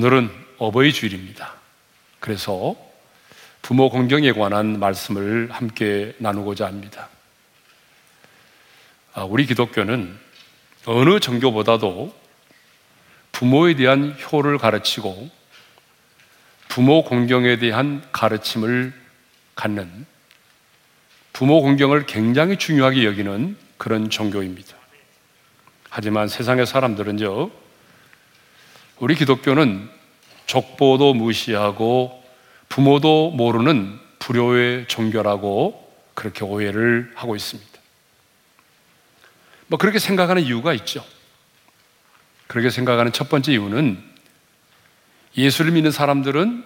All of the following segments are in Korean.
오늘은 어버이 주일입니다. 그래서 부모 공경에 관한 말씀을 함께 나누고자 합니다. 아, 우리 기독교는 어느 종교보다도 부모에 대한 효를 가르치고 부모 공경에 대한 가르침을 갖는 부모 공경을 굉장히 중요하게 여기는 그런 종교입니다. 하지만 세상의 사람들은요, 우리 기독교는 족보도 무시하고 부모도 모르는 불효의 종교라고 그렇게 오해를 하고 있습니다. 뭐 그렇게 생각하는 이유가 있죠. 그렇게 생각하는 첫 번째 이유는 예수를 믿는 사람들은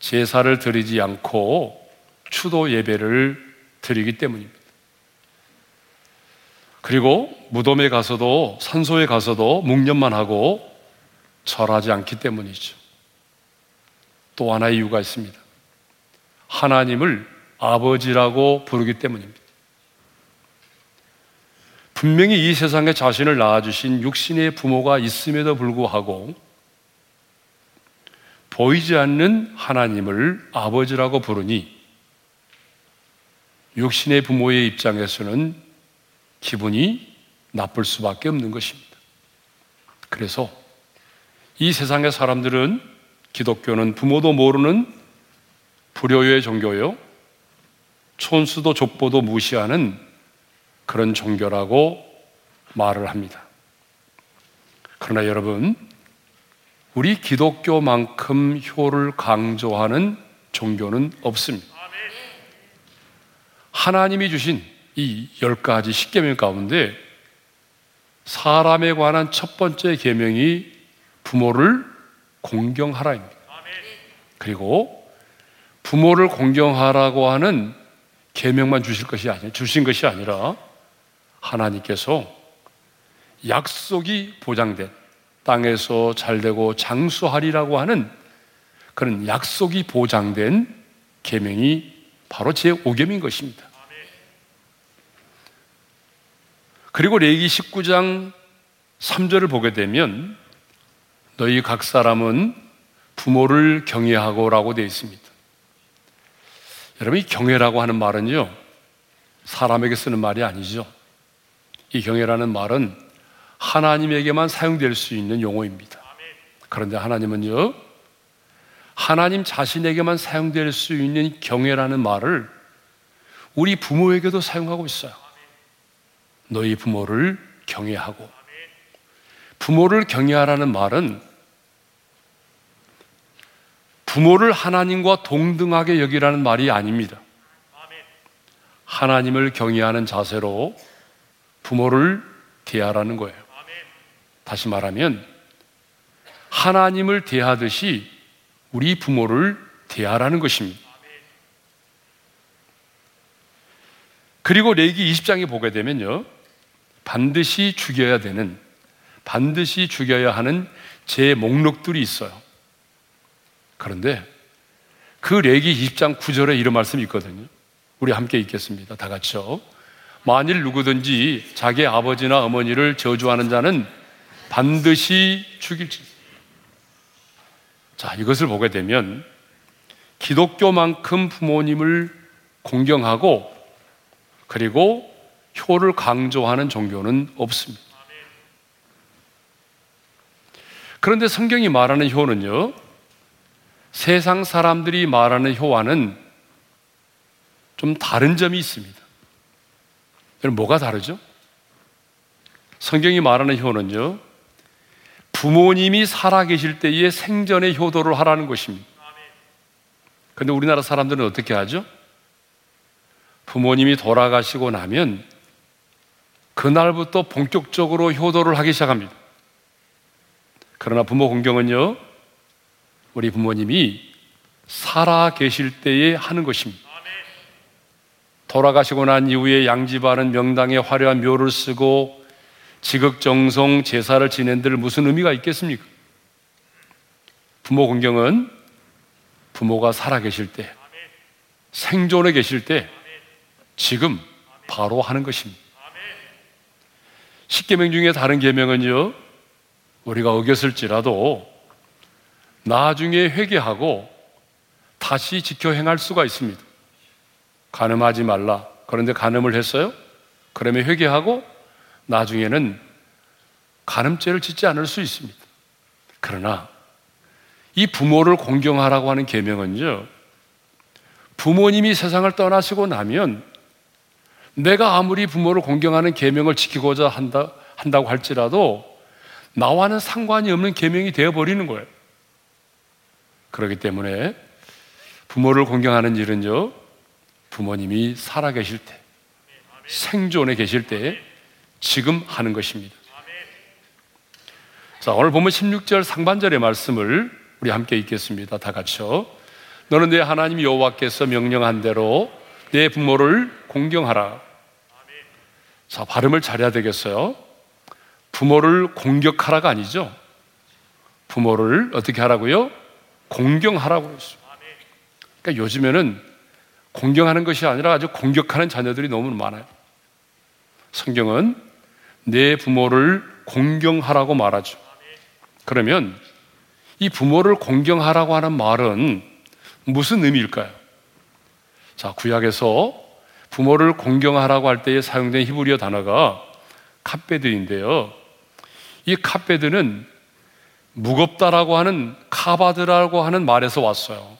제사를 드리지 않고 추도 예배를 드리기 때문입니다. 그리고 무덤에 가서도 산소에 가서도 묵념만 하고 절하지 않기 때문이죠. 또 하나의 이유가 있습니다. 하나님을 아버지라고 부르기 때문입니다. 분명히 이 세상에 자신을 낳아주신 육신의 부모가 있음에도 불구하고 보이지 않는 하나님을 아버지라고 부르니 육신의 부모의 입장에서는 기분이 나쁠 수밖에 없는 것입니다. 그래서 이 세상의 사람들은 기독교는 부모도 모르는 불효의 종교요. 촌수도 족보도 무시하는 그런 종교라고 말을 합니다. 그러나 여러분, 우리 기독교만큼 효를 강조하는 종교는 없습니다. 하나님이 주신 이 열 가지 십계명 가운데 사람에 관한 첫 번째 계명이 부모를 공경하라입니다. 그리고 부모를 공경하라고 하는 계명만 주실 것이 아니 주신 것이 아니라 하나님께서 약속이 보장된 땅에서 잘되고 장수하리라고 하는 그런 약속이 보장된 계명이 바로 제 5계명인 것입니다. 그리고 레기 19장 3절을 보게 되면 너희 각 사람은 부모를 경외하고라고 되어 있습니다. 여러분, 이 경외라고 하는 말은요, 사람에게 쓰는 말이 아니죠. 이 경외라는 말은 하나님에게만 사용될 수 있는 용어입니다. 그런데 하나님은요, 하나님 자신에게만 사용될 수 있는 경외라는 말을 우리 부모에게도 사용하고 있어요. 너희 부모를 경외하고. 부모를 경외하라는 말은 부모를 하나님과 동등하게 여기라는 말이 아닙니다. 하나님을 경외하는 자세로 부모를 대하라는 거예요. 다시 말하면 하나님을 대하듯이 우리 부모를 대하라는 것입니다. 그리고 레기 20장에 보게 되면요. 반드시 죽여야 되는 반드시 죽여야 하는 제 목록들이 있어요. 그런데 그 레기 20장 9절에 이런 말씀이 있거든요. 우리 함께 읽겠습니다. 다 같이요. 만일 누구든지 자기 아버지나 어머니를 저주하는 자는 반드시 죽일지. 자, 이것을 보게 되면 기독교만큼 부모님을 공경하고 그리고 효를 강조하는 종교는 없습니다. 그런데 성경이 말하는 효는요, 세상 사람들이 말하는 효와는 좀 다른 점이 있습니다. 여러분, 뭐가 다르죠? 성경이 말하는 효는요, 부모님이 살아계실 때의 생전의 효도를 하라는 것입니다. 그런데 우리나라 사람들은 어떻게 하죠? 부모님이 돌아가시고 나면 그날부터 본격적으로 효도를 하기 시작합니다. 그러나 부모 공경은요, 우리 부모님이 살아 계실 때에 하는 것입니다. 돌아가시고 난 이후에 양지바른 명당에 화려한 묘를 쓰고 지극정성 제사를 지낸들 무슨 의미가 있겠습니까? 부모 공경은 부모가 살아 계실 때, 생존해 계실 때, 지금 바로 하는 것입니다. 십계명 중에 다른 계명은요, 우리가 어겼을지라도 나중에 회개하고 다시 지켜 행할 수가 있습니다. 간음하지 말라. 그런데 간음을 했어요? 그러면 회개하고 나중에는 간음죄를 짓지 않을 수 있습니다. 그러나 이 부모를 공경하라고 하는 계명은요. 부모님이 세상을 떠나시고 나면 내가 아무리 부모를 공경하는 계명을 지키고자 한다 한다고 할지라도 나와는 상관이 없는 계명이 되어 버리는 거예요. 그렇기 때문에 부모를 공경하는 일은요. 부모님이 살아 계실 때, 생존에 계실 때 지금 하는 것입니다. 자, 오늘 보면 16절 상반절의 말씀을 우리 함께 읽겠습니다. 다 같이요. 너는 내 하나님 여호와께서 명령한 대로 내 부모를 공경하라. 자, 발음을 잘해야 되겠어요. 부모를 공격하라가 아니죠. 부모를 어떻게 하라고요? 공경하라고 했어요. 그러니까 요즘에는 공경하는 것이 아니라 아주 공격하는 자녀들이 너무 많아요. 성경은 내 부모를 공경하라고 말하죠. 그러면 이 부모를 공경하라고 하는 말은 무슨 의미일까요? 자, 구약에서 부모를 공경하라고 할 때에 사용된 히브리어 단어가 카페드인데요. 이 카페드는 무겁다라고 하는 카바드라고 하는 말에서 왔어요.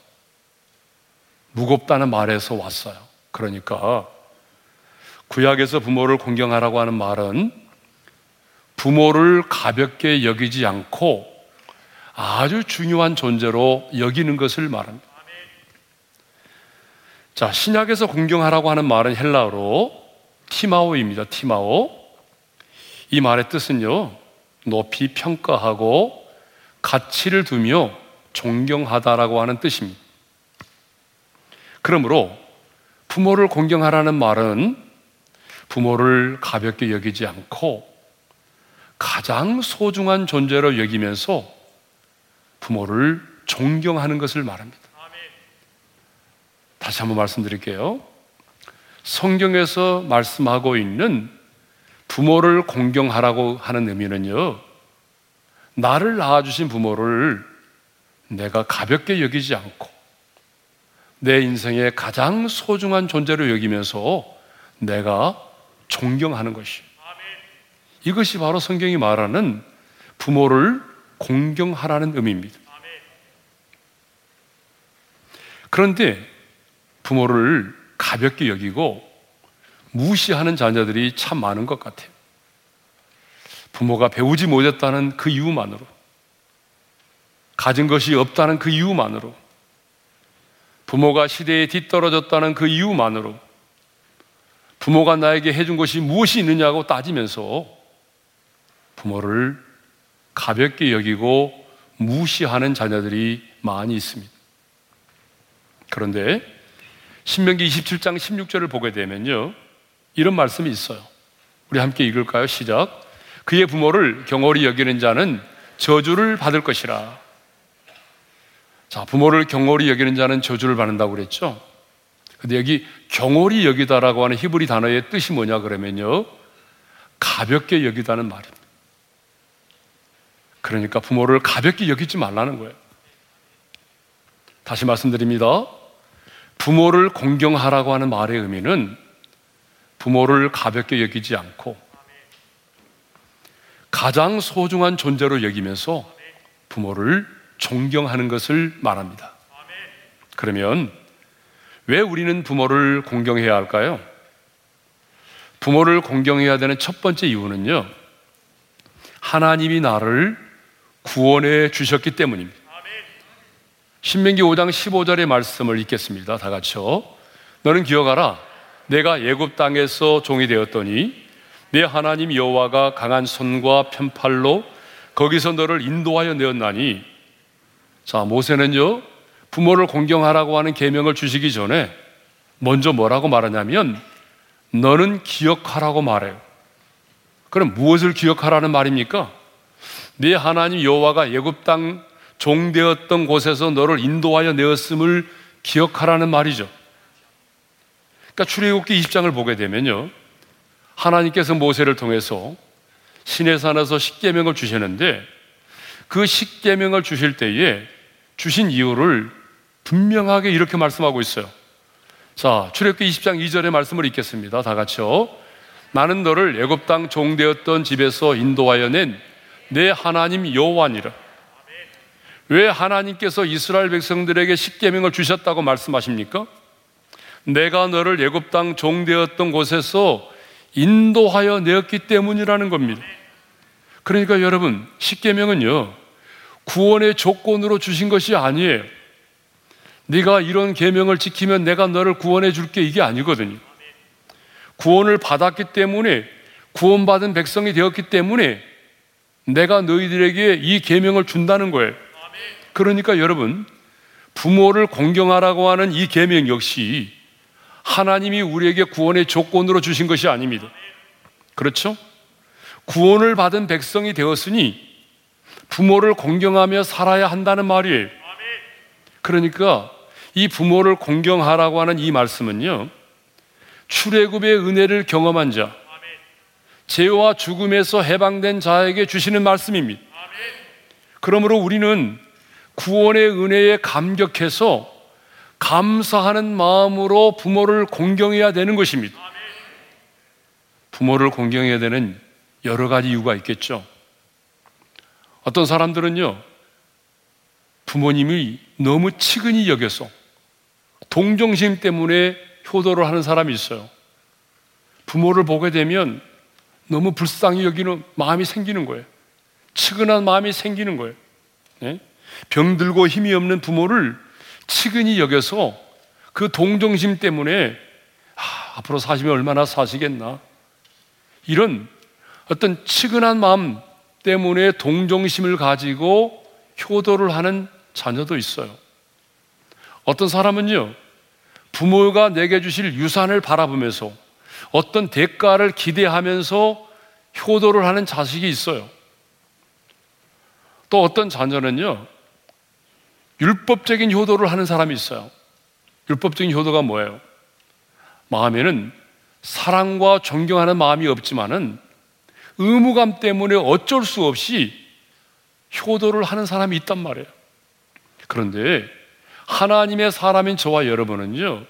무겁다는 말에서 왔어요. 그러니까 구약에서 부모를 공경하라고 하는 말은 부모를 가볍게 여기지 않고 아주 중요한 존재로 여기는 것을 말합니다. 자, 신약에서 공경하라고 하는 말은 헬라어로 티마오입니다. 티마오. 이 말의 뜻은요, 높이 평가하고 가치를 두며 존경하다라고 하는 뜻입니다. 그러므로 부모를 공경하라는 말은 부모를 가볍게 여기지 않고 가장 소중한 존재로 여기면서 부모를 존경하는 것을 말합니다. 다시 한번 말씀드릴게요. 성경에서 말씀하고 있는 부모를 공경하라고 하는 의미는요, 나를 낳아주신 부모를 내가 가볍게 여기지 않고 내 인생의 가장 소중한 존재로 여기면서 내가 존경하는 것이. 이것이 바로 성경이 말하는 부모를 공경하라는 의미입니다. 그런데 부모를 가볍게 여기고 무시하는 자녀들이 참 많은 것 같아요. 부모가 배우지 못했다는 그 이유만으로, 가진 것이 없다는 그 이유만으로, 부모가 시대에 뒤떨어졌다는 그 이유만으로, 부모가 나에게 해준 것이 무엇이 있느냐고 따지면서 부모를 가볍게 여기고 무시하는 자녀들이 많이 있습니다. 그런데 신명기 27장 16절을 보게 되면요. 이런 말씀이 있어요. 우리 함께 읽을까요? 시작. 그의 부모를 경홀히 여기는 자는 저주를 받을 것이라. 자, 부모를 경홀히 여기는 자는 저주를 받는다고 그랬죠? 근데 여기 경홀히 여기다라고 하는 히브리 단어의 뜻이 뭐냐 그러면요. 가볍게 여기다는 말입니다. 그러니까 부모를 가볍게 여기지 말라는 거예요. 다시 말씀드립니다. 부모를 공경하라고 하는 말의 의미는 부모를 가볍게 여기지 않고 가장 소중한 존재로 여기면서 부모를 존경하는 것을 말합니다. 그러면 왜 우리는 부모를 공경해야 할까요? 부모를 공경해야 되는 첫 번째 이유는요, 하나님이 나를 구원해 주셨기 때문입니다. 신명기 5장 15절의 말씀을 읽겠습니다. 다 같이요. 너는 기억하라. 내가 예굽 땅에서 종이 되었더니 내 하나님 여호와가 강한 손과 편팔로 거기서 너를 인도하여 내었나니 자 모세는요 부모를 공경하라고 하는 계명을 주시기 전에 먼저 뭐라고 말하냐면 너는 기억하라고 말해요. 그럼 무엇을 기억하라는 말입니까? 네 하나님 여호와가 예굽 땅 종되었던 곳에서 너를 인도하여 내었음을 기억하라는 말이죠. 그러니까 출애굽기 20장을 보게 되면요. 하나님께서 모세를 통해서 시내산에서 십계명을 주시는데 그 십계명을 주실 때에 주신 이유를 분명하게 이렇게 말씀하고 있어요. 자, 출애굽기 20장 2절의 말씀을 읽겠습니다. 다 같이요. 나는 너를 애굽 땅 종되었던 집에서 인도하여 낸 내 하나님 여호와니라. 왜 하나님께서 이스라엘 백성들에게 십계명을 주셨다고 말씀하십니까? 내가 너를 애굽 땅 종되었던 곳에서 인도하여 내었기 때문이라는 겁니다. 그러니까 여러분, 십계명은요. 구원의 조건으로 주신 것이 아니에요. 네가 이런 계명을 지키면 내가 너를 구원해 줄게 이게 아니거든요. 구원을 받았기 때문에 구원받은 백성이 되었기 때문에 내가 너희들에게 이 계명을 준다는 거예요. 그러니까 여러분 부모를 공경하라고 하는 이 계명 역시 하나님이 우리에게 구원의 조건으로 주신 것이 아닙니다. 그렇죠? 구원을 받은 백성이 되었으니 부모를 공경하며 살아야 한다는 말이에요. 그러니까 이 부모를 공경하라고 하는 이 말씀은요. 출애굽의 은혜를 경험한 자, 죄와 죽음에서 해방된 자에게 주시는 말씀입니다. 그러므로 우리는 구원의 은혜에 감격해서 감사하는 마음으로 부모를 공경해야 되는 것입니다. 부모를 공경해야 되는 여러 가지 이유가 있겠죠. 어떤 사람들은요, 부모님이 너무 치근히 여겨서 동정심 때문에 효도를 하는 사람이 있어요. 부모를 보게 되면 너무 불쌍히 여기는 마음이 생기는 거예요. 치근한 마음이 생기는 거예요. 네? 병들고 힘이 없는 부모를 치근히 여겨서 그 동정심 때문에 아, 앞으로 사시면 얼마나 사시겠나. 이런 어떤 치근한 마음 때문에 동정심을 가지고 효도를 하는 자녀도 있어요. 어떤 사람은요, 부모가 내게 주실 유산을 바라보면서 어떤 대가를 기대하면서 효도를 하는 자식이 있어요. 또 어떤 자녀는요, 율법적인 효도를 하는 사람이 있어요. 율법적인 효도가 뭐예요? 마음에는 사랑과 존경하는 마음이 없지만은 의무감 때문에 어쩔 수 없이 효도를 하는 사람이 있단 말이에요. 그런데 하나님의 사람인 저와 여러분은요,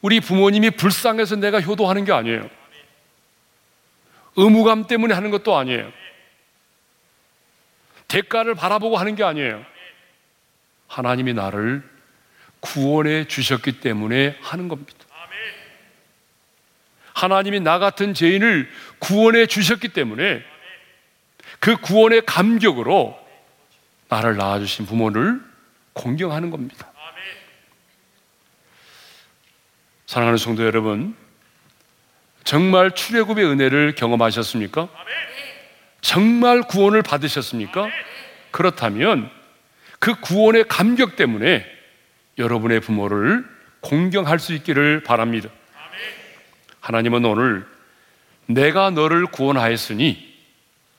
우리 부모님이 불쌍해서 내가 효도하는 게 아니에요. 의무감 때문에 하는 것도 아니에요. 대가를 바라보고 하는 게 아니에요. 하나님이 나를 구원해 주셨기 때문에 하는 겁니다. 하나님이 나 같은 죄인을 구원해 주셨기 때문에 그 구원의 감격으로 나를 낳아주신 부모를 공경하는 겁니다. 사랑하는 성도 여러분, 정말 출애굽의 은혜를 경험하셨습니까? 정말 구원을 받으셨습니까? 그렇다면 그 구원의 감격 때문에 여러분의 부모를 공경할 수 있기를 바랍니다. 하나님은 오늘 내가 너를 구원하였으니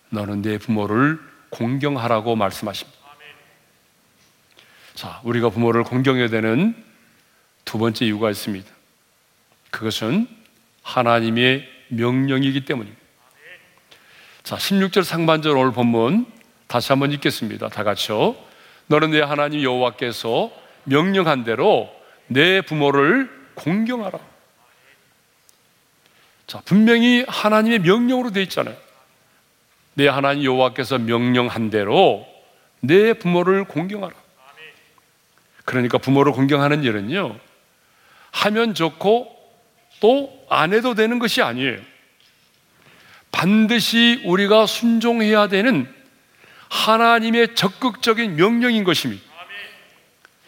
너는 내 부모를 공경하라고 말씀하십니다. 자, 우리가 부모를 공경해야 되는 두 번째 이유가 있습니다. 그것은 하나님의 명령이기 때문입니다. 자, 16절 상반절 오늘 본문 다시 한번 읽겠습니다. 다 같이요. 너는 내 하나님 여호와께서 명령한 대로 내 부모를 공경하라. 자, 분명히 하나님의 명령으로 되어 있잖아요. 내 하나님 여호와께서 명령한 대로 내 부모를 공경하라. 그러니까 부모를 공경하는 일은요, 하면 좋고 또 안 해도 되는 것이 아니에요. 반드시 우리가 순종해야 되는 하나님의 적극적인 명령인 것입니다.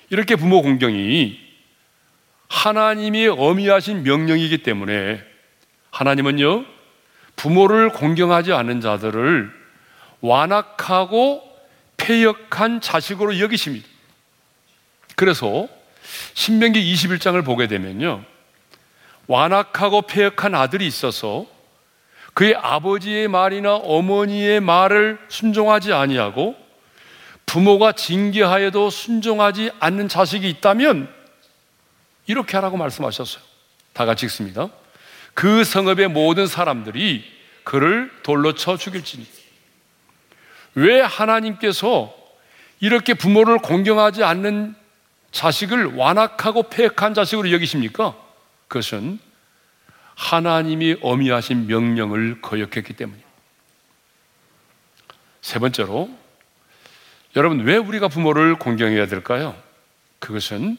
이렇게 부모 공경이 하나님이 어미하신 명령이기 때문에 하나님은요, 부모를 공경하지 않은 자들을 완악하고 폐역한 자식으로 여기십니다. 그래서 신명기 21장을 보게 되면요. 완악하고 폐역한 아들이 있어서 그의 아버지의 말이나 어머니의 말을 순종하지 아니하고 부모가 징계하여도 순종하지 않는 자식이 있다면 이렇게 하라고 말씀하셨어요. 다 같이 읽습니다. 그 성읍의 모든 사람들이 그를 돌로 쳐 죽일지니. 왜 하나님께서 이렇게 부모를 공경하지 않는 자식을 완악하고 폐역한 자식으로 여기십니까? 그것은 하나님이 어미하신 명령을 거역했기 때문입니다. 세 번째로, 여러분, 왜 우리가 부모를 공경해야 될까요? 그것은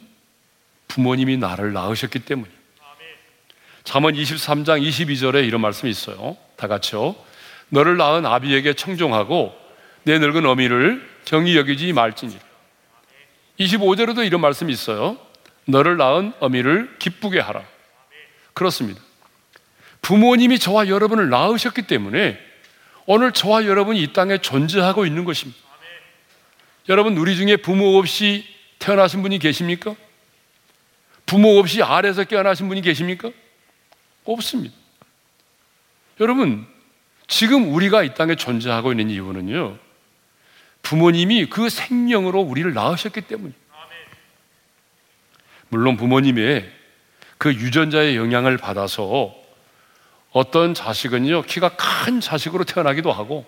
부모님이 나를 낳으셨기 때문이에요. 잠언 23장 22절에 이런 말씀이 있어요. 다 같이요. 너를 낳은 아비에게 청종하고 내 늙은 어미를 경히 여기지 말지니. 25절에도 이런 말씀이 있어요. 너를 낳은 어미를 기쁘게 하라. 그렇습니다. 부모님이 저와 여러분을 낳으셨기 때문에 오늘 저와 여러분이 이 땅에 존재하고 있는 것입니다. 여러분, 우리 중에 부모 없이 태어나신 분이 계십니까? 부모 없이 아래에서 깨어나신 분이 계십니까? 없습니다. 여러분, 지금 우리가 이 땅에 존재하고 있는 이유는요, 부모님이 그 생명으로 우리를 낳으셨기 때문입니다. 물론 부모님의 그 유전자의 영향을 받아서 어떤 자식은요, 키가 큰 자식으로 태어나기도 하고,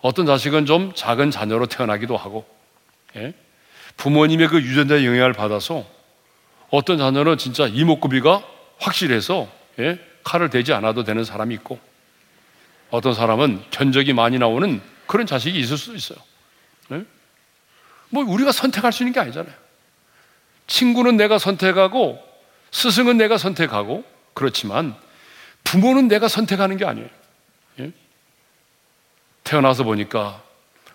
어떤 자식은 좀 작은 자녀로 태어나기도 하고, 예? 부모님의 그 유전자의 영향을 받아서 어떤 자녀는 진짜 이목구비가 확실해서 예? 칼을 대지 않아도 되는 사람이 있고, 어떤 사람은 견적이 많이 나오는 그런 자식이 있을 수 있어요. 예? 뭐 우리가 선택할 수 있는 게 아니잖아요. 친구는 내가 선택하고 스승은 내가 선택하고 그렇지만 부모는 내가 선택하는 게 아니에요. 예? 태어나서 보니까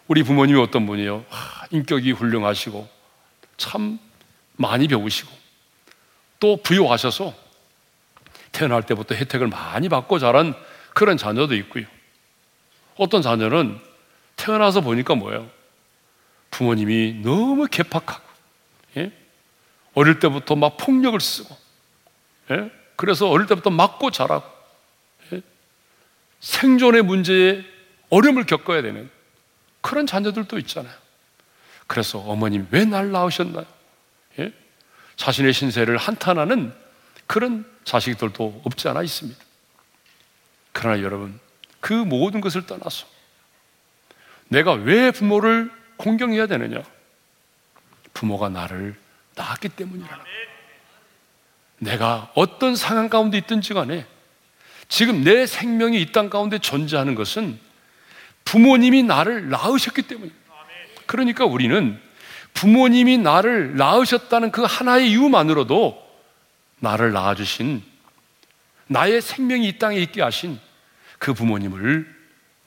우리 부모님이 어떤 분이에요? 하, 인격이 훌륭하시고 참 많이 배우시고 또 부유하셔서 태어날 때부터 혜택을 많이 받고 자란 그런 자녀도 있고요. 어떤 자녀는 태어나서 보니까 뭐예요? 부모님이 너무 개팍하고, 예? 어릴 때부터 막 폭력을 쓰고, 예? 그래서 어릴 때부터 맞고 자라고, 예? 생존의 문제에 어려움을 겪어야 되는 그런 자녀들도 있잖아요. 그래서 어머님 왜 날 낳으셨나요? 예? 자신의 신세를 한탄하는 그런 자식들도 없지 않아 있습니다. 그러나 여러분, 그 모든 것을 떠나서 내가 왜 부모를 공경해야 되느냐? 부모가 나를 낳았기 때문이라. 내가 어떤 상황 가운데 있든지 간에 지금 내 생명이 이 땅 가운데 존재하는 것은 부모님이 나를 낳으셨기 때문입니다. 그러니까 우리는 부모님이 나를 낳으셨다는 그 하나의 이유만으로도 나를 낳아주신 나의 생명이 이 땅에 있게 하신 그 부모님을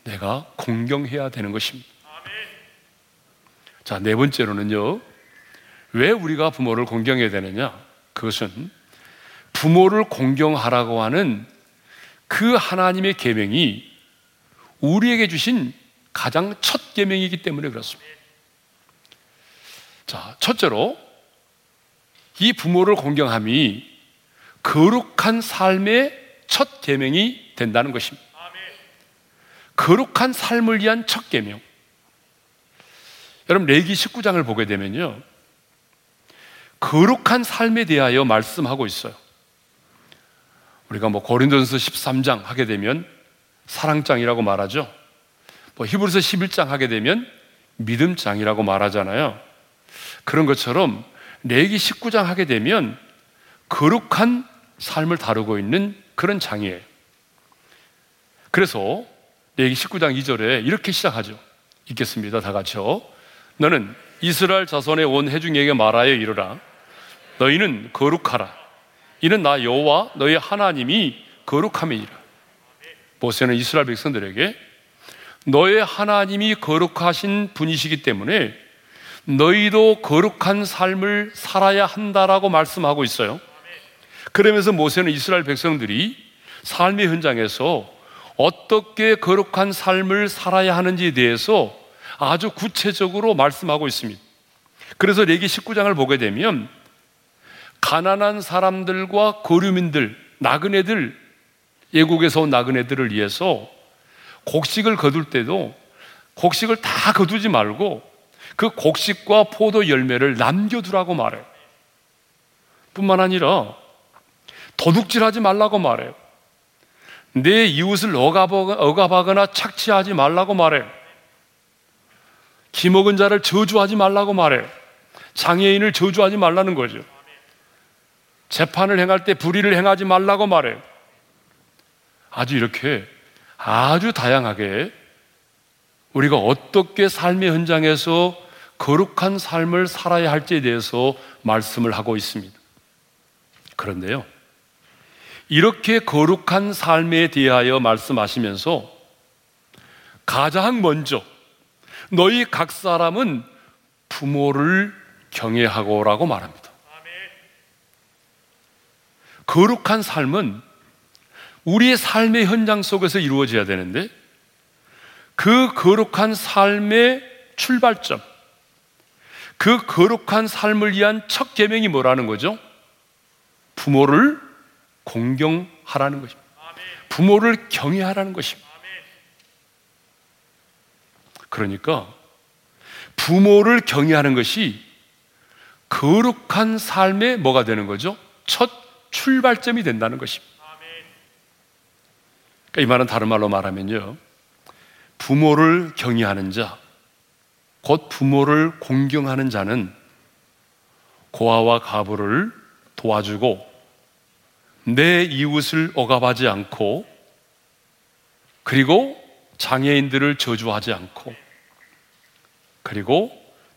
내가 공경해야 되는 것입니다. 자, 네 번째로는요, 왜 우리가 부모를 공경해야 되느냐? 그것은 부모를 공경하라고 하는 그 하나님의 계명이 우리에게 주신 가장 첫 계명이기 때문에 그렇습니다. 자, 첫째로 이 부모를 공경함이 거룩한 삶의 첫 계명이 된다는 것입니다. 거룩한 삶을 위한 첫 계명. 여러분 레기 19장을 보게 되면요. 거룩한 삶에 대하여 말씀하고 있어요. 우리가 뭐 고린도전서 13장 하게 되면 사랑장이라고 말하죠. 뭐 히브리서 11장 하게 되면 믿음장이라고 말하잖아요. 그런 것처럼 레기 19장 하게 되면 거룩한 삶을 다루고 있는 그런 장이에요. 그래서 레기 19장 2절에 이렇게 시작하죠. 읽겠습니다. 다 같이요. 너는 이스라엘 자손의 온 회중에게 말하여 이르라. 너희는 거룩하라. 이는 나 여호와 너희 하나님이 거룩함이니라. 모세는 이스라엘 백성들에게 너의 하나님이 거룩하신 분이시기 때문에 너희도 거룩한 삶을 살아야 한다라고 말씀하고 있어요. 그러면서 모세는 이스라엘 백성들이 삶의 현장에서 어떻게 거룩한 삶을 살아야 하는지에 대해서 아주 구체적으로 말씀하고 있습니다. 그래서 레기 19장을 보게 되면 가난한 사람들과 거류민들, 나그네들, 예국에서 온 나그네들을 위해서 곡식을 거둘 때도 곡식을 다 거두지 말고 그 곡식과 포도 열매를 남겨두라고 말해요. 뿐만 아니라 도둑질하지 말라고 말해요. 내 이웃을 억압하거나 착취하지 말라고 말해요. 기먹은 자를 저주하지 말라고 말해요. 장애인을 저주하지 말라는 거죠. 재판을 행할 때 불의를 행하지 말라고 말해요. 아주 이렇게 아주 다양하게 우리가 어떻게 삶의 현장에서 거룩한 삶을 살아야 할지에 대해서 말씀을 하고 있습니다. 그런데요, 이렇게 거룩한 삶에 대하여 말씀하시면서 가장 먼저 너희 각 사람은 부모를 경외하고라고 말합니다. 거룩한 삶은 우리의 삶의 현장 속에서 이루어져야 되는데 그 거룩한 삶의 출발점, 그 거룩한 삶을 위한 첫 계명이 뭐라는 거죠? 부모를 공경하라는 것입니다. 부모를 경외하라는 것입니다. 그러니까 부모를 경외하는 것이 거룩한 삶의 뭐가 되는 거죠? 첫 출발점이 된다는 것입니다. 그러니까 이 말은 다른 말로 말하면요. 부모를 경외하는 자, 곧 부모를 공경하는 자는 고아와 가부를 도와주고 내 이웃을 억압하지 않고 그리고 장애인들을 저주하지 않고 그리고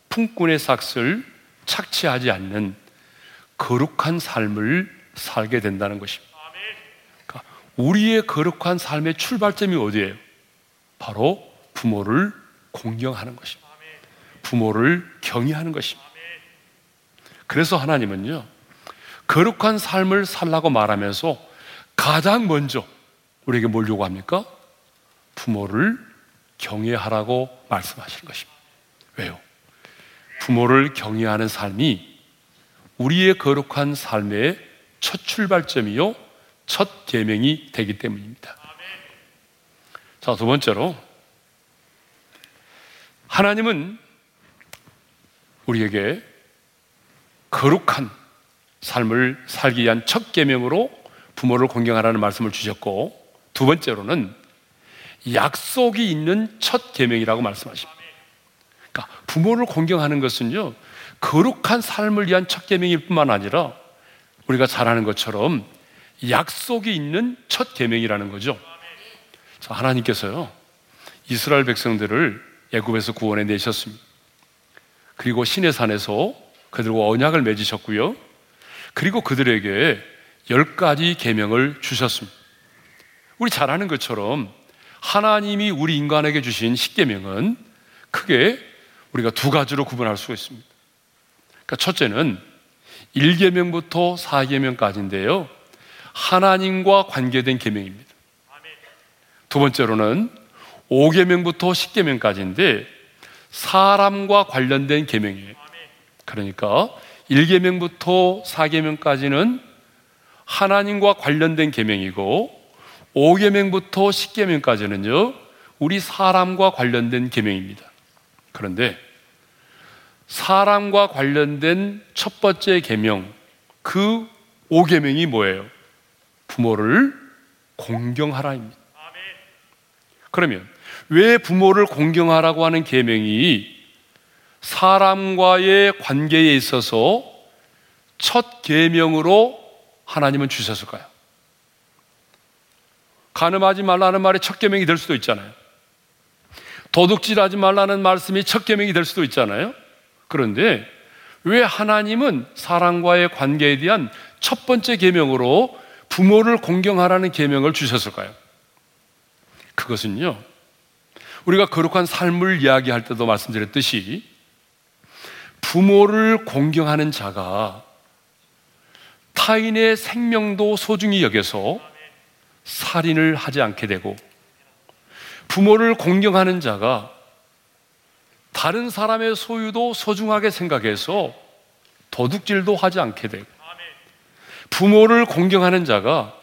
풍꾼의 삭을 착취하지 않는 거룩한 삶을 살게 된다는 것입니다. 그러니까 우리의 거룩한 삶의 출발점이 어디예요? 바로 부모를 공경하는 것입니다. 부모를 경외하는 것입니다. 그래서 하나님은요, 거룩한 삶을 살라고 말하면서 가장 먼저 우리에게 뭘 요구합니까? 부모를 경외하라고 말씀하시는 것입니다. 왜요? 부모를 경외하는 삶이 우리의 거룩한 삶의 첫 출발점이요, 첫 계명이 되기 때문입니다. 자, 두 번째로 하나님은 우리에게 거룩한 삶을 살기 위한 첫 계명으로 부모를 공경하라는 말씀을 주셨고 두 번째로는 약속이 있는 첫 계명이라고 말씀하십니다. 그러니까 부모를 공경하는 것은요 거룩한 삶을 위한 첫 계명일 뿐만 아니라 우리가 잘 아는 것처럼 약속이 있는 첫 계명이라는 거죠. 하나님께서요 이스라엘 백성들을 애굽에서 구원해 내셨습니다. 그리고 신의 산에서 그들과 언약을 맺으셨고요. 그리고 그들에게 열 가지 계명을 주셨습니다. 우리 잘 아는 것처럼 하나님이 우리 인간에게 주신 십계명은 크게 우리가 두 가지로 구분할 수 있습니다. 그러니까 첫째는 1계명부터 4계명까지인데요. 하나님과 관계된 계명입니다. 두 번째로는 5계명부터 10계명까지인데 사람과 관련된 계명이에요. 그러니까 1계명부터 4계명까지는 하나님과 관련된 계명이고 5계명부터 10계명까지는요. 우리 사람과 관련된 계명입니다. 그런데 사람과 관련된 첫 번째 계명 그 5계명이 뭐예요? 부모를 공경하라입니다. 그러면 왜 부모를 공경하라고 하는 계명이 사람과의 관계에 있어서 첫 계명으로 하나님은 주셨을까요? 가늠하지 말라는 말이 첫 계명이 될 수도 있잖아요. 도둑질하지 말라는 말씀이 첫 계명이 될 수도 있잖아요. 그런데 왜 하나님은 사람과의 관계에 대한 첫 번째 계명으로 부모를 공경하라는 계명을 주셨을까요? 그것은요. 우리가 거룩한 삶을 이야기할 때도 말씀드렸듯이 부모를 공경하는 자가 타인의 생명도 소중히 여겨서 살인을 하지 않게 되고 부모를 공경하는 자가 다른 사람의 소유도 소중하게 생각해서 도둑질도 하지 않게 되고 부모를 공경하는 자가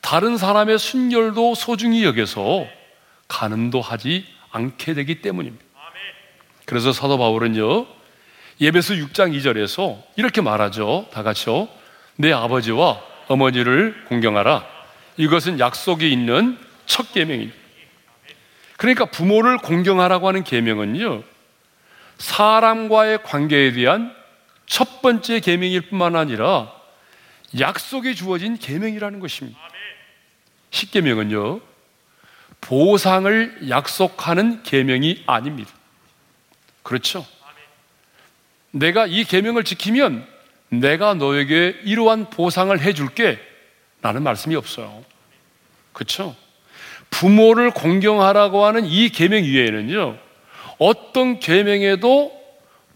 다른 사람의 순결도 소중히 여겨서 가늠도 하지 않게 되기 때문입니다. 그래서 사도 바울은요, 예배서 6장 2절에서 이렇게 말하죠. 다 같이요. 내 아버지와 어머니를 공경하라. 이것은 약속이 있는 첫 계명입니다. 그러니까 부모를 공경하라고 하는 계명은요. 사람과의 관계에 대한 첫 번째 계명일 뿐만 아니라 약속이 주어진 계명이라는 것입니다. 십계명은요 보상을 약속하는 계명이 아닙니다. 그렇죠? 내가 이 계명을 지키면 내가 너에게 이러한 보상을 해줄게 라는 말씀이 없어요. 그렇죠? 부모를 공경하라고 하는 이 계명 위에는요 어떤 계명에도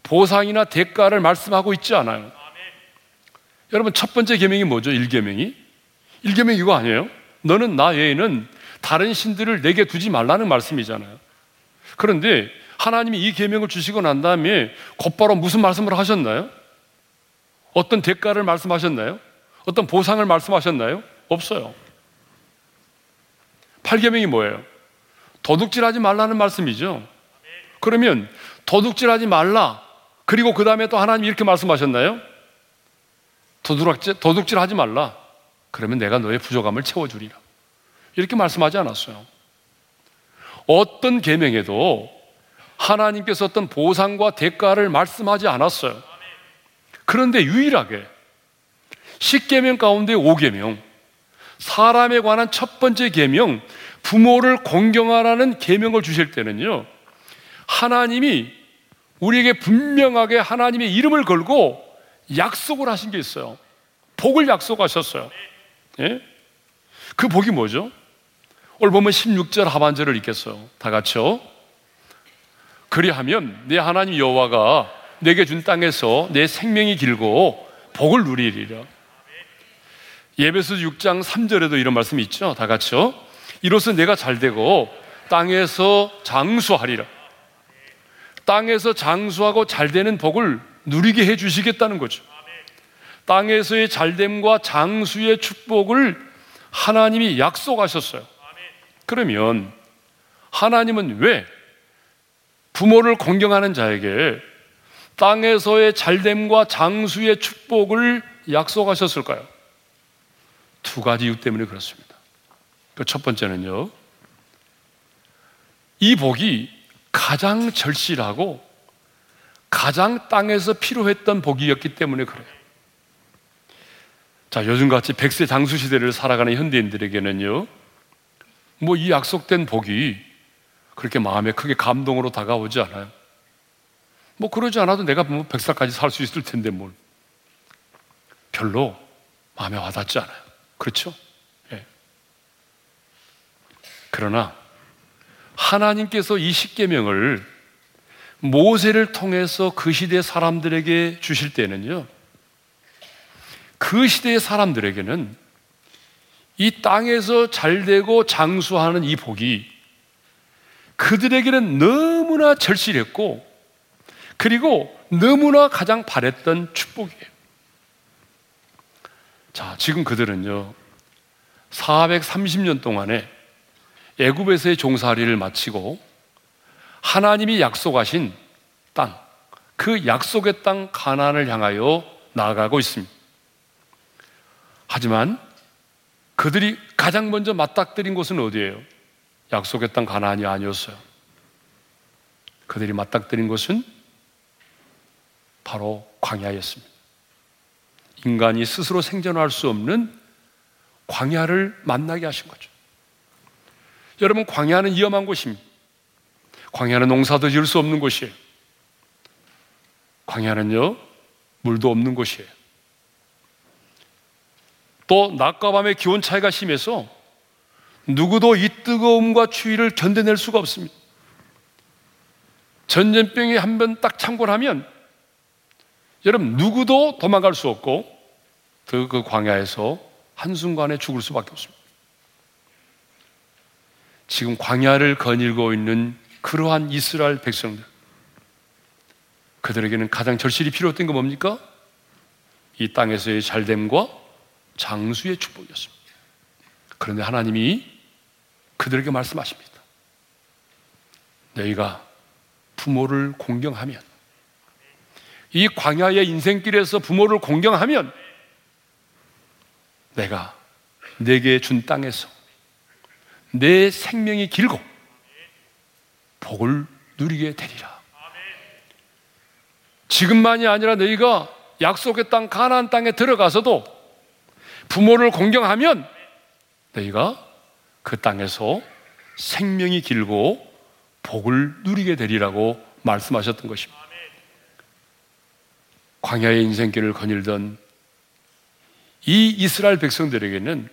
보상이나 대가를 말씀하고 있지 않아요. 여러분 첫 번째 계명이 뭐죠? 1계명이? 1계명 이거 아니에요? 너는 나 외에는 다른 신들을 내게 두지 말라는 말씀이잖아요. 그런데 하나님이 이 계명을 주시고 난 다음에 곧바로 무슨 말씀을 하셨나요? 어떤 대가를 말씀하셨나요? 어떤 보상을 말씀하셨나요? 없어요. 8계명이 뭐예요? 도둑질하지 말라는 말씀이죠. 그러면 도둑질하지 말라. 그리고 그 다음에 또 하나님 이렇게 말씀하셨나요? 도둑질, 도둑질하지 말라. 그러면 내가 너의 부족함을 채워주리라. 이렇게 말씀하지 않았어요. 어떤 계명에도 하나님께서 어떤 보상과 대가를 말씀하지 않았어요. 그런데 유일하게 10계명 가운데 5계명 사람에 관한 첫 번째 계명 부모를 공경하라는 계명을 주실 때는요. 하나님이 우리에게 분명하게 하나님의 이름을 걸고 약속을 하신 게 있어요. 복을 약속하셨어요. 예? 그 복이 뭐죠? 오늘 보면 16절 하반절을 읽겠어요. 다 같이요. 그리하면 내 하나님 여호와가 내게 준 땅에서 내 생명이 길고 복을 누리리라. 예배서 6장 3절에도 이런 말씀이 있죠. 다 같이요. 이로써 내가 잘 되고 땅에서 장수하리라. 땅에서 장수하고 잘 되는 복을 누리게 해 주시겠다는 거죠. 땅에서의 잘됨과 장수의 축복을 하나님이 약속하셨어요. 그러면 하나님은 왜 부모를 공경하는 자에게 땅에서의 잘됨과 장수의 축복을 약속하셨을까요? 두 가지 이유 때문에 그렇습니다. 그 첫 번째는요, 이 복이 가장 절실하고 가장 땅에서 필요했던 복이었기 때문에 그래요. 자, 요즘같이 백세 장수 시대를 살아가는 현대인들에게는요, 뭐 이 약속된 복이 그렇게 마음에 크게 감동으로 다가오지 않아요. 뭐 그러지 않아도 내가 뭐 백살까지 살 수 있을 텐데 뭘. 별로 마음에 와닿지 않아요. 그렇죠? 예. 그러나 하나님께서 이 십계명을 모세를 통해서 그 시대 사람들에게 주실 때는요. 그 시대의 사람들에게는 이 땅에서 잘 되고 장수하는 이 복이 그들에게는 너무나 절실했고 그리고 너무나 가장 바랬던 축복이에요. 자, 지금 그들은요. 430년 동안에 애굽에서의 종살이를 마치고 하나님이 약속하신 땅, 그 약속의 땅 가나안을 향하여 나아가고 있습니다. 하지만 그들이 가장 먼저 맞닥뜨린 곳은 어디예요? 약속의 땅 가나안이 아니었어요. 그들이 맞닥뜨린 곳은 바로 광야였습니다. 인간이 스스로 생존할 수 없는 광야를 만나게 하신 거죠. 여러분, 광야는 위험한 곳입니다. 광야는 농사도 지을 수 없는 곳이에요. 광야는요, 물도 없는 곳이에요. 또, 낮과 밤의 기온 차이가 심해서 누구도 이 뜨거움과 추위를 견뎌낼 수가 없습니다. 전염병이 한 번 딱 창궐하면 여러분 누구도 도망갈 수 없고 그, 그 광야에서 한순간에 죽을 수밖에 없습니다. 지금 광야를 거닐고 있는 그러한 이스라엘 백성들 그들에게는 가장 절실히 필요했던 게 뭡니까? 이 땅에서의 잘됨과 장수의 축복이었습니다. 그런데 하나님이 그들에게 말씀하십니다. 너희가 부모를 공경하면 이 광야의 인생길에서 부모를 공경하면 내가 내게 준 땅에서 내 생명이 길고 복을 누리게 되리라. 지금만이 아니라 너희가 약속의 땅 가나안 땅에 들어가서도 부모를 공경하면 너희가 그 땅에서 생명이 길고 복을 누리게 되리라고 말씀하셨던 것입니다. 광야의 인생길을 거닐던 이 이스라엘 백성들에게는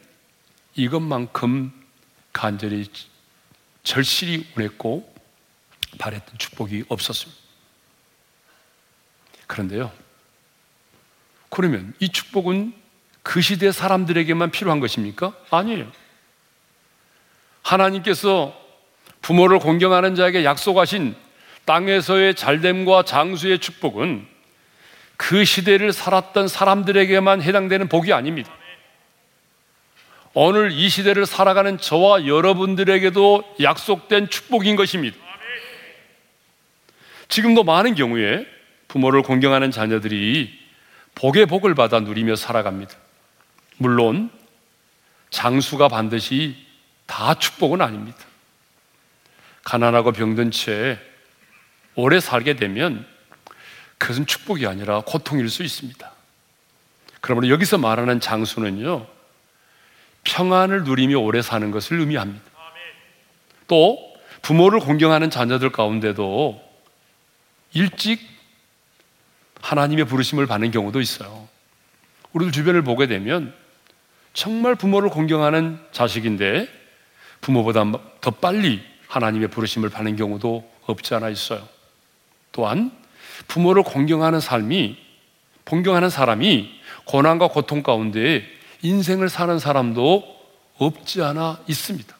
이것만큼 간절히 절실히 원했고 바랬던 축복이 없었습니다. 그런데요. 그러면 이 축복은 그 시대 사람들에게만 필요한 것입니까? 아니에요. 하나님께서 부모를 공경하는 자에게 약속하신 땅에서의 잘됨과 장수의 축복은 그 시대를 살았던 사람들에게만 해당되는 복이 아닙니다. 오늘 이 시대를 살아가는 저와 여러분들에게도 약속된 축복인 것입니다. 지금도 많은 경우에 부모를 공경하는 자녀들이 복의 복을 받아 누리며 살아갑니다. 물론 장수가 반드시 다 축복은 아닙니다. 가난하고 병든 채 오래 살게 되면 그것은 축복이 아니라 고통일 수 있습니다. 그러므로 여기서 말하는 장수는요, 평안을 누리며 오래 사는 것을 의미합니다. 또 부모를 공경하는 자녀들 가운데도 일찍 하나님의 부르심을 받는 경우도 있어요. 우리들 주변을 보게 되면 정말 부모를 공경하는 자식인데 부모보다 더 빨리 하나님의 부르심을 받는 경우도 없지 않아 있어요. 또한 부모를 공경하는 삶이 공경하는 사람이 고난과 고통 가운데 인생을 사는 사람도 없지 않아 있습니다.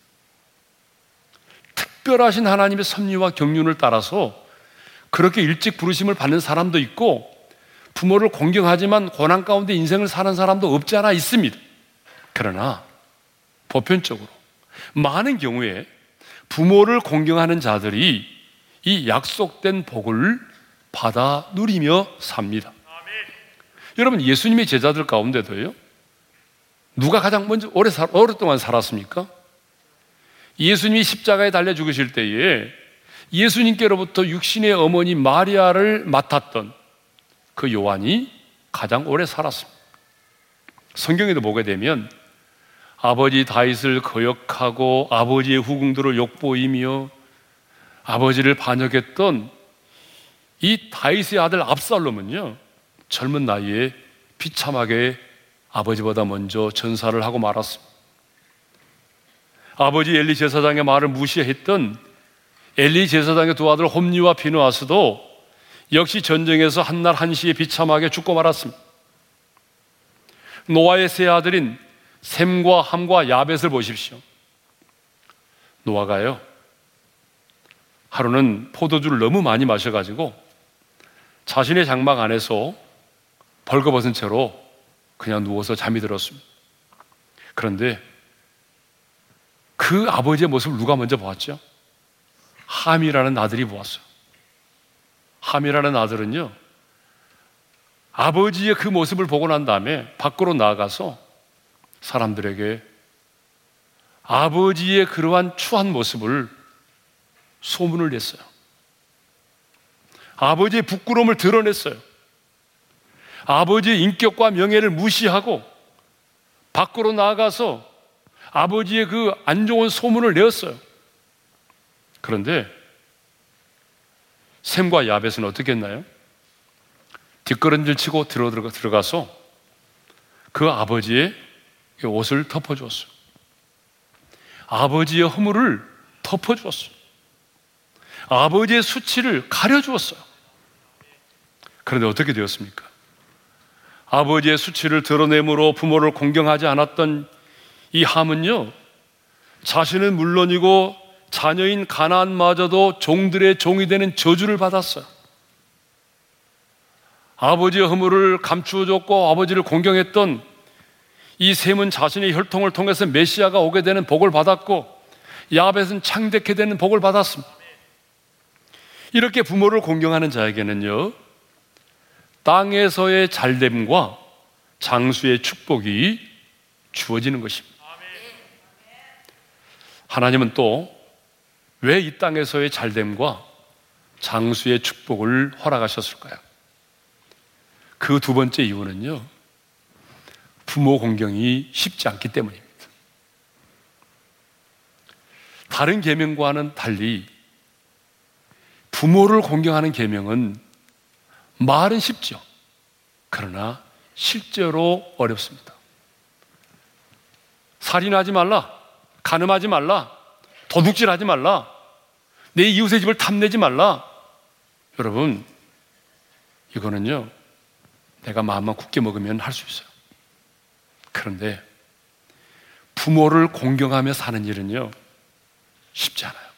특별하신 하나님의 섭리와 경륜을 따라서 그렇게 일찍 부르심을 받는 사람도 있고 부모를 공경하지만 고난 가운데 인생을 사는 사람도 없지 않아 있습니다. 그러나 보편적으로 많은 경우에 부모를 공경하는 자들이 이 약속된 복을 받아 누리며 삽니다. 여러분 예수님의 제자들 가운데도요. 누가 가장 먼저 오래 살, 오랫동안 살았습니까? 예수님이 십자가에 달려 죽으실 때에 예수님께로부터 육신의 어머니 마리아를 맡았던 그 요한이 가장 오래 살았습니다. 성경에도 보게 되면 아버지 다윗을 거역하고 아버지의 후궁들을 욕보이며 아버지를 반역했던 이 다윗의 아들 압살롬은요 젊은 나이에 비참하게 아버지보다 먼저 전사를 하고 말았습니다. 아버지 엘리 제사장의 말을 무시했던 엘리 제사장의 두 아들 홈리와 비누아스도 역시 전쟁에서 한날 한시에 비참하게 죽고 말았습니다. 노아의 세 아들인 샘과 함과 야벳을 보십시오. 노아가요. 하루는 포도주를 너무 많이 마셔가지고 자신의 장막 안에서 벌거벗은 채로 그냥 누워서 잠이 들었습니다. 그런데 그 아버지의 모습을 누가 먼저 보았죠? 함이라는 아들이 보았어요. 함이라는 아들은요, 아버지의 그 모습을 보고 난 다음에 밖으로 나가서 사람들에게 아버지의 그러한 추한 모습을 소문을 냈어요. 아버지의 부끄러움을 드러냈어요. 아버지의 인격과 명예를 무시하고 밖으로 나가서 아버지의 그 안 좋은 소문을 내었어요. 그런데 샘과 야벳은 어떻게 했나요? 뒷걸음질 치고 들어가서 그 아버지의 옷을 덮어주었어요. 아버지의 허물을 덮어주었어요. 아버지의 수치를 가려주었어요. 그런데 어떻게 되었습니까? 아버지의 수치를 드러내므로 부모를 공경하지 않았던 이 함은요, 자신은 물론이고 자녀인 가난마저도 종들의 종이 되는 저주를 받았어요. 아버지의 허물을 감추어 줬고 아버지를 공경했던 이 셈은 자신의 혈통을 통해서 메시아가 오게 되는 복을 받았고 야벳은 창대케 되는 복을 받았습니다. 이렇게 부모를 공경하는 자에게는요, 땅에서의 잘됨과 장수의 축복이 주어지는 것입니다. 하나님은 또 왜 이 땅에서의 잘됨과 장수의 축복을 허락하셨을까요? 그 두 번째 이유는요, 부모 공경이 쉽지 않기 때문입니다. 다른 계명과는 달리 부모를 공경하는 계명은 말은 쉽죠. 그러나 실제로 어렵습니다. 살인하지 말라, 가늠하지 말라, 도둑질하지 말라, 내 이웃의 집을 탐내지 말라. 여러분, 이거는요, 내가 마음만 굳게 먹으면 할 수 있어요. 그런데 부모를 공경하며 사는 일은요, 쉽지 않아요.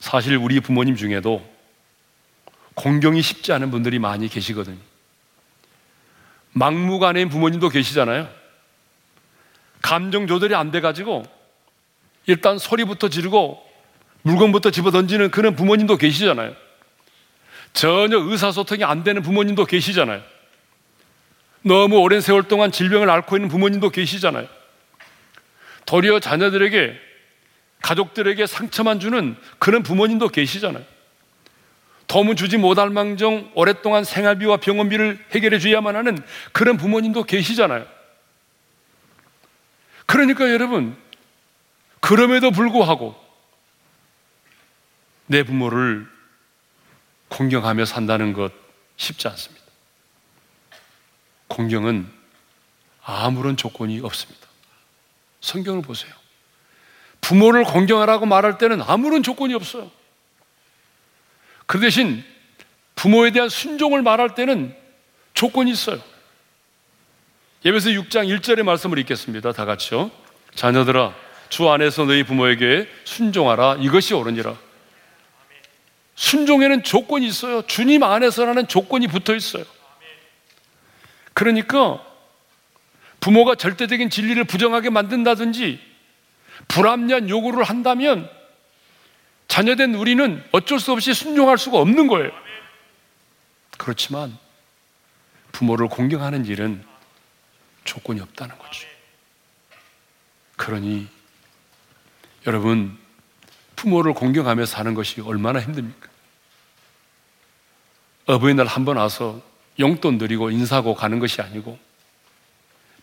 사실 우리 부모님 중에도 공경이 쉽지 않은 분들이 많이 계시거든요. 막무가내인 부모님도 계시잖아요. 감정 조절이 안 돼가지고 일단 소리부터 지르고 물건부터 집어 던지는 그런 부모님도 계시잖아요. 전혀 의사소통이 안 되는 부모님도 계시잖아요. 너무 오랜 세월 동안 질병을 앓고 있는 부모님도 계시잖아요. 도리어 자녀들에게, 가족들에게 상처만 주는 그런 부모님도 계시잖아요. 도움 주지 못할 망정 오랫동안 생활비와 병원비를 해결해 줘야만 하는 그런 부모님도 계시잖아요. 그러니까 여러분, 그럼에도 불구하고 내 부모를 공경하며 산다는 것 쉽지 않습니다. 공경은 아무런 조건이 없습니다. 성경을 보세요. 부모를 공경하라고 말할 때는 아무런 조건이 없어요. 그 대신 부모에 대한 순종을 말할 때는 조건이 있어요. 예배서 6장 1절의 말씀을 읽겠습니다. 다 같이요. 자녀들아, 주 안에서 너희 부모에게 순종하라. 이것이 옳으니라. 순종에는 조건이 있어요. 주님 안에서라는 조건이 붙어 있어요. 그러니까 부모가 절대적인 진리를 부정하게 만든다든지 불합리한 요구를 한다면 자녀된 우리는 어쩔 수 없이 순종할 수가 없는 거예요. 그렇지만 부모를 공경하는 일은 조건이 없다는 거죠. 그러니 여러분, 부모를 공경하며 사는 것이 얼마나 힘듭니까? 어버이날 한 번 와서 용돈 드리고 인사하고 가는 것이 아니고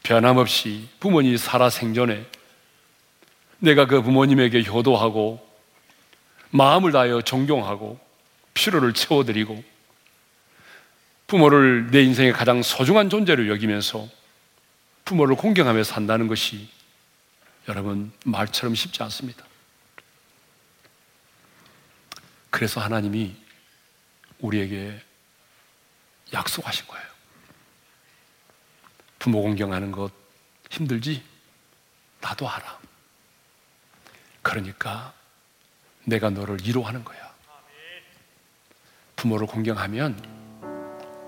변함없이 부모님이 살아 생전에 내가 그 부모님에게 효도하고 마음을 다하여 존경하고 필요를 채워드리고 부모를 내 인생의 가장 소중한 존재로 여기면서 부모를 공경하며 산다는 것이 여러분, 말처럼 쉽지 않습니다. 그래서 하나님이 우리에게 약속하신 거예요. 부모 공경하는 것 힘들지? 나도 알아. 그러니까 내가 너를 위로하는 거야. 부모를 공경하면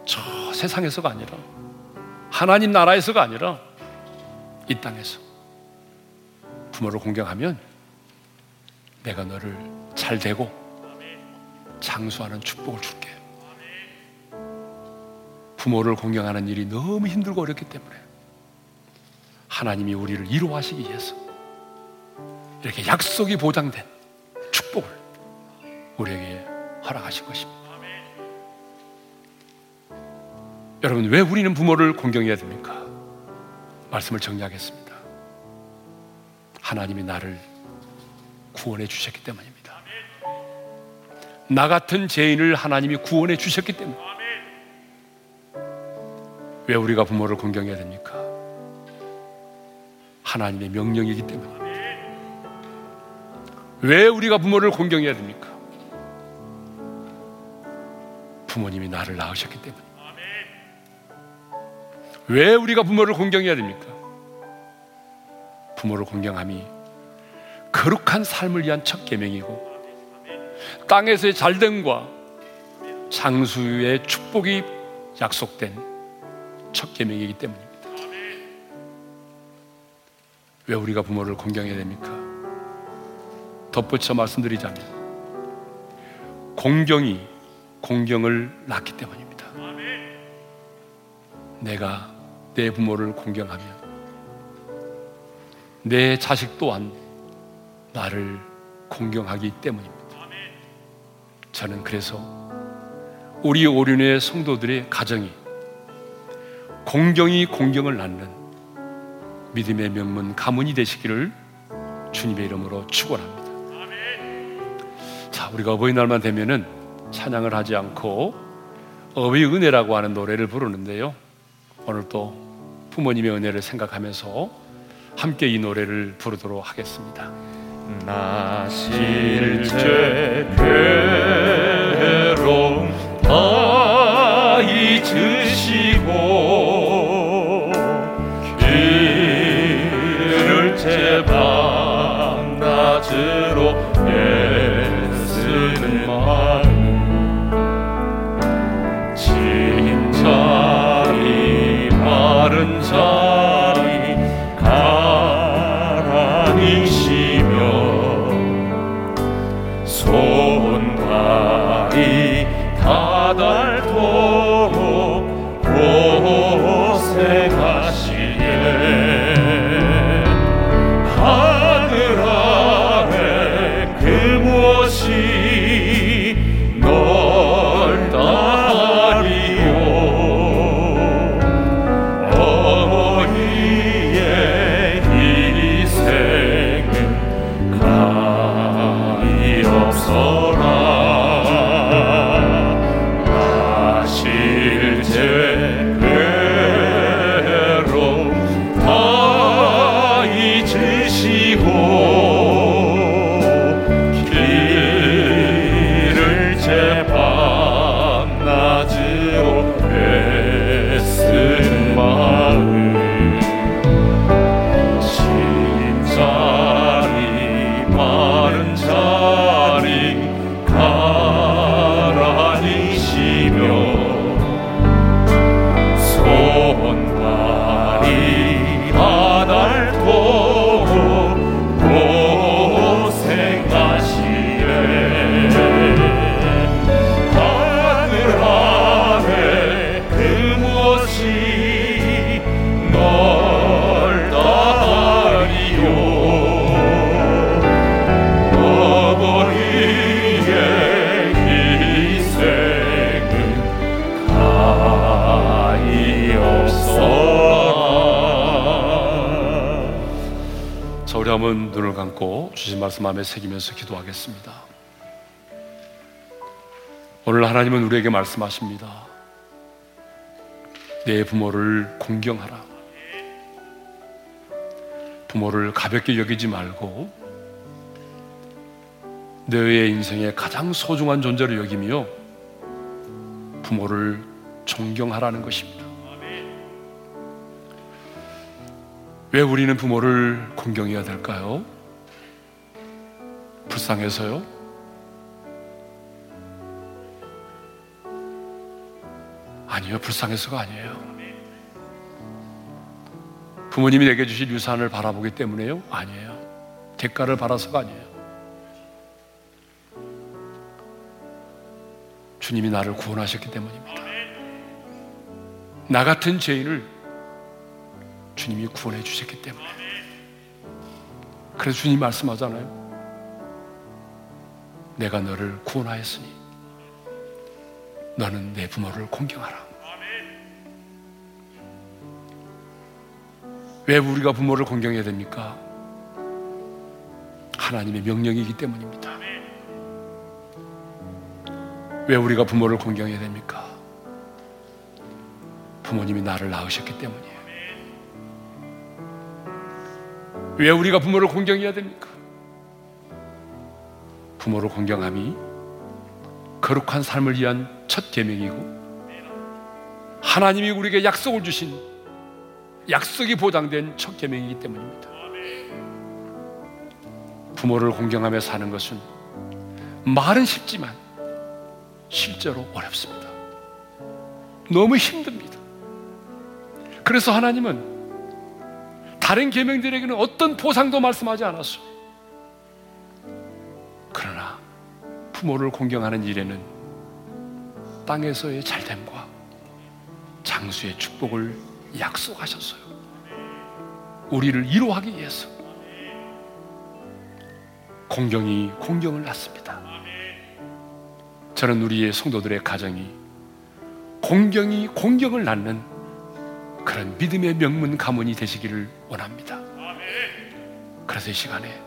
저 세상에서가 아니라 하나님 나라에서가 아니라 이 땅에서 부모를 공경하면 내가 너를 잘 되고 장수하는 축복을 줄게. 부모를 공경하는 일이 너무 힘들고 어렵기 때문에 하나님이 우리를 이루하시기 위해서 이렇게 약속이 보장된 우리에게 허락하신 것입니다. 여러분, 왜 우리는 부모를 공경해야 됩니까? 말씀을 정리하겠습니다. 하나님이 나를 구원해 주셨기 때문입니다. 나 같은 죄인을 하나님이 구원해 주셨기 때문에 왜 우리가 부모를 공경해야 됩니까? 하나님의 명령이기 때문에 왜 우리가 부모를 공경해야 됩니까? 부모님이 나를 낳으셨기 때문에 왜 우리가 부모를 공경해야 됩니까? 부모를 공경함이 거룩한 삶을 위한 첫 계명이고 땅에서의 잘됨과 장수의 축복이 약속된 첫 계명이기 때문입니다. 왜 우리가 부모를 공경해야 됩니까? 덧붙여 말씀드리자면 공경이 공경을 낳기 때문입니다. 내가 내 부모를 공경하면 내 자식 또한 나를 공경하기 때문입니다. 저는 그래서 우리 오륜의 성도들의 가정이 공경이 공경을 낳는 믿음의 명문 가문이 되시기를 주님의 이름으로 축원합니다. 자, 우리가 어버이날만 되면은 찬양을 하지 않고 어버이 은혜라고 하는 노래를 부르는데요. 오늘 또 부모님의 은혜를 생각하면서 함께 이 노래를 부르도록 하겠습니다. 나 실제 괴로움 다 잊으 말씀 마음에 새기면서 기도하겠습니다. 오늘 하나님은 우리에게 말씀하십니다. 내 부모를 공경하라. 부모를 가볍게 여기지 말고 너의 인생의 가장 소중한 존재로 여기며 부모를 존경하라는 것입니다. 왜 우리는 부모를 공경해야 될까요? 불쌍해서요? 아니요, 불쌍해서가 아니에요. 부모님이 내게 주신 유산을 바라보기 때문에요? 아니에요. 대가를 바라서가 아니에요. 주님이 나를 구원하셨기 때문입니다. 나 같은 죄인을 주님이 구원해 주셨기 때문에. 그래서 주님 말씀하잖아요. 내가 너를 구원하였으니 너는 내 부모를 공경하라. 왜 우리가 부모를 공경해야 됩니까? 하나님의 명령이기 때문입니다. 왜 우리가 부모를 공경해야 됩니까? 부모님이 나를 낳으셨기 때문이에요. 왜 우리가 부모를 공경해야 됩니까? 부모를 공경함이 거룩한 삶을 위한 첫 계명이고 하나님이 우리에게 약속을 주신 약속이 보장된 첫 계명이기 때문입니다. 부모를 공경하며 사는 것은 말은 쉽지만 실제로 어렵습니다. 너무 힘듭니다. 그래서 하나님은 다른 계명들에게는 어떤 보상도 말씀하지 않았어. 부모를 공경하는 일에는 땅에서의 잘됨과 장수의 축복을 약속하셨어요. 우리를 이루하기 위해서 공경이 공경을 낳습니다. 저는 우리의 성도들의 가정이 공경이 공경을 낳는 그런 믿음의 명문 가문이 되시기를 원합니다. 그래서 이 시간에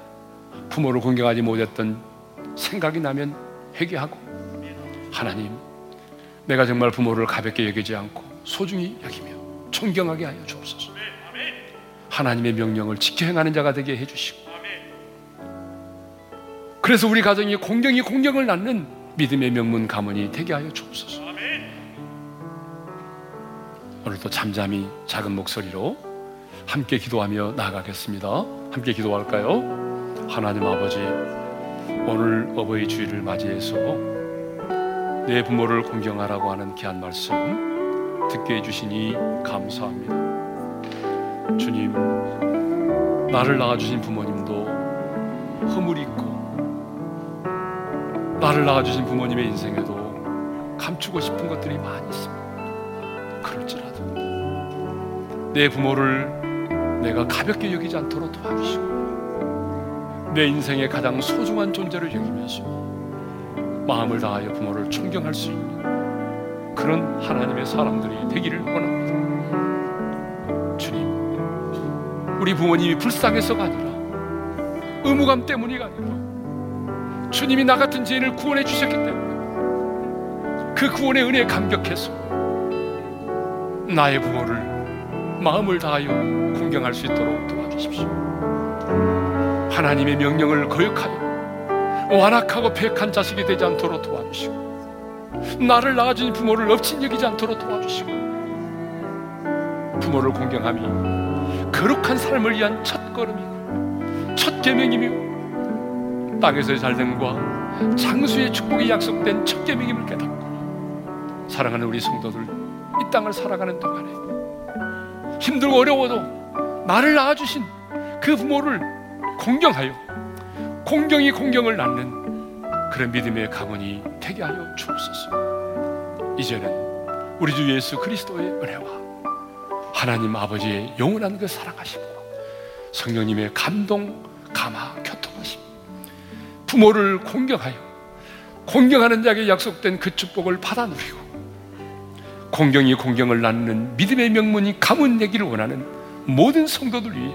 부모를 공경하지 못했던 생각이 나면 회개하고 하나님 내가 정말 부모를 가볍게 여기지 않고 소중히 여기며 존경하게 하여 주옵소서. 하나님의 명령을 지켜 행하는 자가 되게 해 주시고 그래서 우리 가정이 공경이 공경을 낳는 믿음의 명문 가문이 되게 하여 주옵소서. 오늘도 잠잠히 작은 목소리로 함께 기도하며 나아가겠습니다. 함께 기도할까요? 하나님 아버지, 오늘 어버이 주일을 맞이해서 내 부모를 공경하라고 하는 귀한 말씀 듣게 해주시니 감사합니다. 주님, 나를 낳아주신 부모님도 허물이 있고, 나를 낳아주신 부모님의 인생에도 감추고 싶은 것들이 많이 있습니다. 그럴지라도 내 부모를 내가 가볍게 여기지 않도록 도와주시고 내 인생의 가장 소중한 존재를 여기면서 마음을 다하여 부모를 존경할 수 있는 그런 하나님의 사람들이 되기를 원합니다. 주님, 우리 부모님이 불쌍해서가 아니라 의무감 때문이가 아니라 주님이 나 같은 죄인을 구원해 주셨기 때문에 그 구원의 은혜에 감격해서 나의 부모를 마음을 다하여 공경할 수 있도록 도와주십시오. 하나님의 명령을 거역하여 완악하고 폐역한 자식이 되지 않도록 도와주시고 나를 낳아준 부모를 엎친 여기지 않도록 도와주시고 부모를 공경함이 거룩한 삶을 위한 첫 걸음이고 첫 계명이며 땅에서의 잘됨과 장수의 축복이 약속된 첫 계명임을 깨닫고 사랑하는 우리 성도들 이 땅을 살아가는 동안에 힘들고 어려워도 나를 낳아주신 그 부모를 공경하여 공경이 공경을 낳는 그런 믿음의 가문이 되게 하여 주옵소서. 이제는 우리 주 예수 그리스도의 은혜와 하나님 아버지의 영원한 그 사랑하심과 성령님의 감동, 감화, 교통하심 부모를 공경하여 공경하는 자에게 약속된 그 축복을 받아 누리고 공경이 공경을 낳는 믿음의 명문이 가문 되기를 원하는 모든 성도들 위해